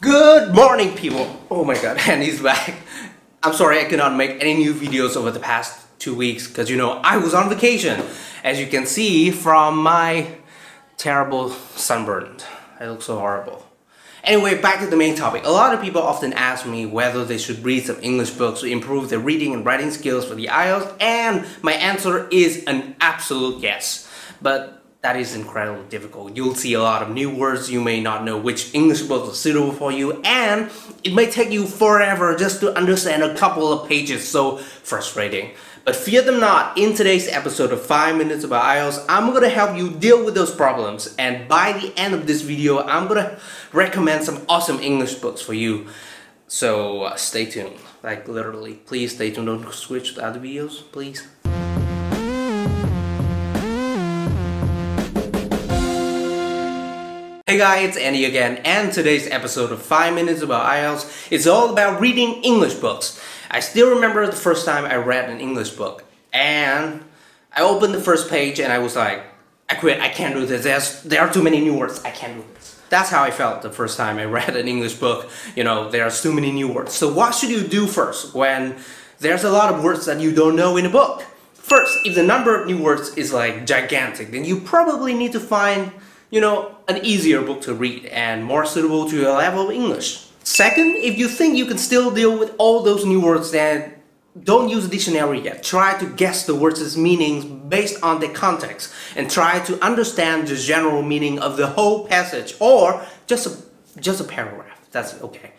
Good morning people! Oh my god, and he's back. I'm sorry I cannot make any new videos over the past two weeks because you know I was on vacation. As you can see from my terrible sunburn. I look so horrible. Anyway, back to the main topic. A lot of people often ask me whether they should read some English books to improve their reading and writing skills for the IELTS and my answer is an absolute yes. But that is incredibly difficult. You'll see a lot of new words, you may not know which English books are suitable for you, and it may take you forever just to understand a couple of pages, so frustrating. But fear them not, in today's episode of 5 Minutes About IELTS, I'm gonna help you deal with those problems, and by the end of this video, I'm gonna recommend some awesome English books for you. So uh, stay tuned, like literally, please stay tuned, don't switch to other videos, please. Hey guys, it's Andy again, and today's episode of 5 Minutes About IELTS is all about reading English books. I still remember the first time I read an English book, and I opened the first page and I was like, I quit, I can't do this, There's, there are too many new words, I can't do this. That's how I felt the first time I read an English book, you know, there are too many new words. So what should you do first when there's a lot of words that you don't know in a book? First, if the number of new words is like gigantic, then you probably need to find you know, an easier book to read and more suitable to your level of English. Second, if you think you can still deal with all those new words, then don't use a dictionary yet. Try to guess the words' meanings based on the context and try to understand the general meaning of the whole passage or just a, just a paragraph. That's okay.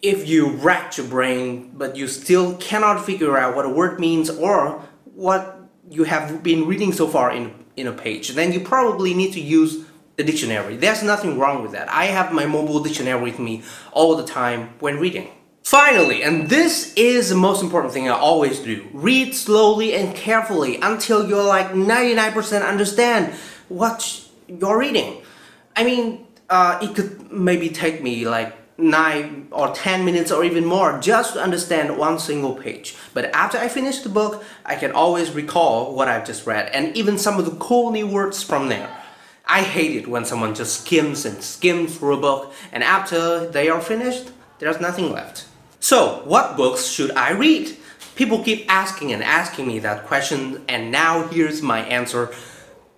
If you rack your brain but you still cannot figure out what a word means or what you have been reading so far in in a page, then you probably need to use the dictionary. There's nothing wrong with that. I have my mobile dictionary with me all the time when reading. Finally, and this is the most important thing I always do, read slowly and carefully until you're like 99% understand what you're reading. I mean, uh, it could maybe take me like 9 or 10 minutes or even more just to understand one single page. But after I finish the book, I can always recall what I've just read and even some of the cool new words from there. I hate it when someone just skims and skims through a book and after they are finished, there's nothing left. So, what books should I read? People keep asking and asking me that question and now here's my answer.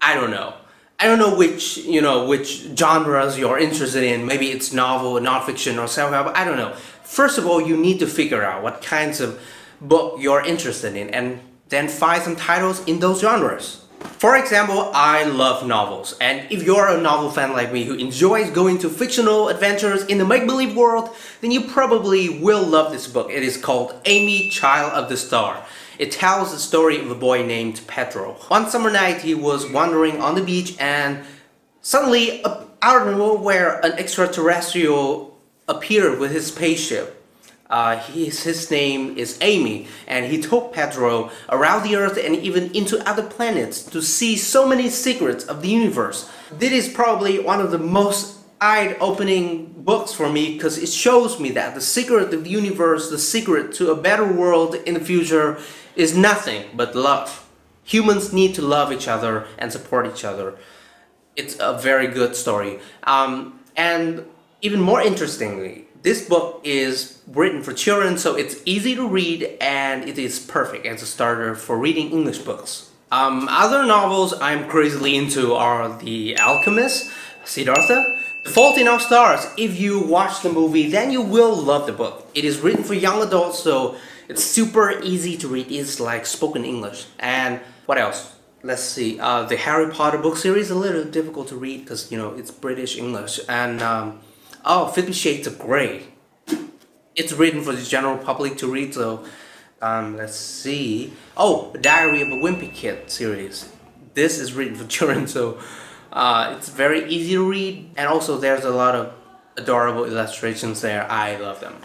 I don't know. I don't know which, you know, which genres you're interested in. Maybe it's novel, nonfiction, or self-help. I don't know. First of all, you need to figure out what kinds of book you're interested in and then find some titles in those genres. For example, I love novels, and if you're a novel fan like me who enjoys going to fictional adventures in the make-believe world, then you probably will love this book. It is called Ami, Child of the Star. It tells the story of a boy named Pedro. One summer night he was wandering on the beach and suddenly out of nowhere an extraterrestrial appeared with his spaceship. Uh, his, his name is Ami and he took Pedro around the earth and even into other planets to see so many secrets of the universe. This is probably one of the most eye-opening books for me because it shows me that the secret of the universe, the secret to a better world in the future is nothing but love. Humans need to love each other and support each other. It's a very good story. Um, and even more interestingly, this book is written for children, so it's easy to read and it is perfect as a starter for reading English books. Um, other novels I'm crazily into are The Alchemist, Siddhartha, Fault in Our Stars. If you watch the movie, then you will love the book. It is written for young adults, so it's super easy to read. It's like spoken English. And what else? Let's see. Uh, the Harry Potter book series a little difficult to read because you know it's British English. And um, oh, Fifty Shades of Grey. It's written for the general public to read. So um, let's see. Oh, Diary of a Wimpy Kid series. This is written for children, so uh, it's very easy to read. And also, there's a lot of adorable illustrations there. I love them.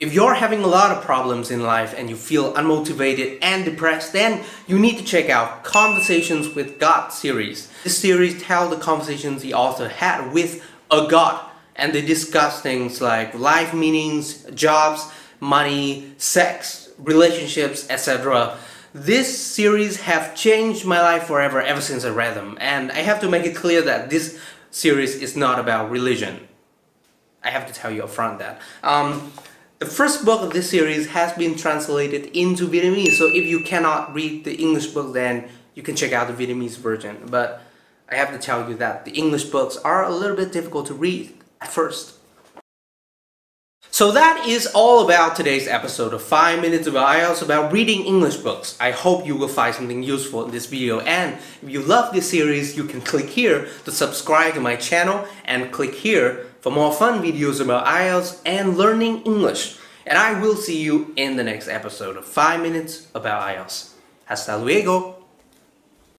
If you're having a lot of problems in life and you feel unmotivated and depressed, then you need to check out Conversations with God series. This series tells the conversations the author had with a God and they discuss things like life meanings, jobs, money, sex, relationships, etc. This series have changed my life forever ever since I read them and I have to make it clear that this series is not about religion. I have to tell you upfront that. Um, the first book of this series has been translated into Vietnamese, so if you cannot read the English book, then you can check out the Vietnamese version. But I have to tell you that the English books are a little bit difficult to read at first. So that is all about today's episode of 5 Minutes of IELTS about reading English books. I hope you will find something useful in this video and if you love this series, you can click here to subscribe to my channel and click here for more fun videos about IELTS and learning English. And I will see you in the next episode of 5 Minutes about IELTS. Hasta luego!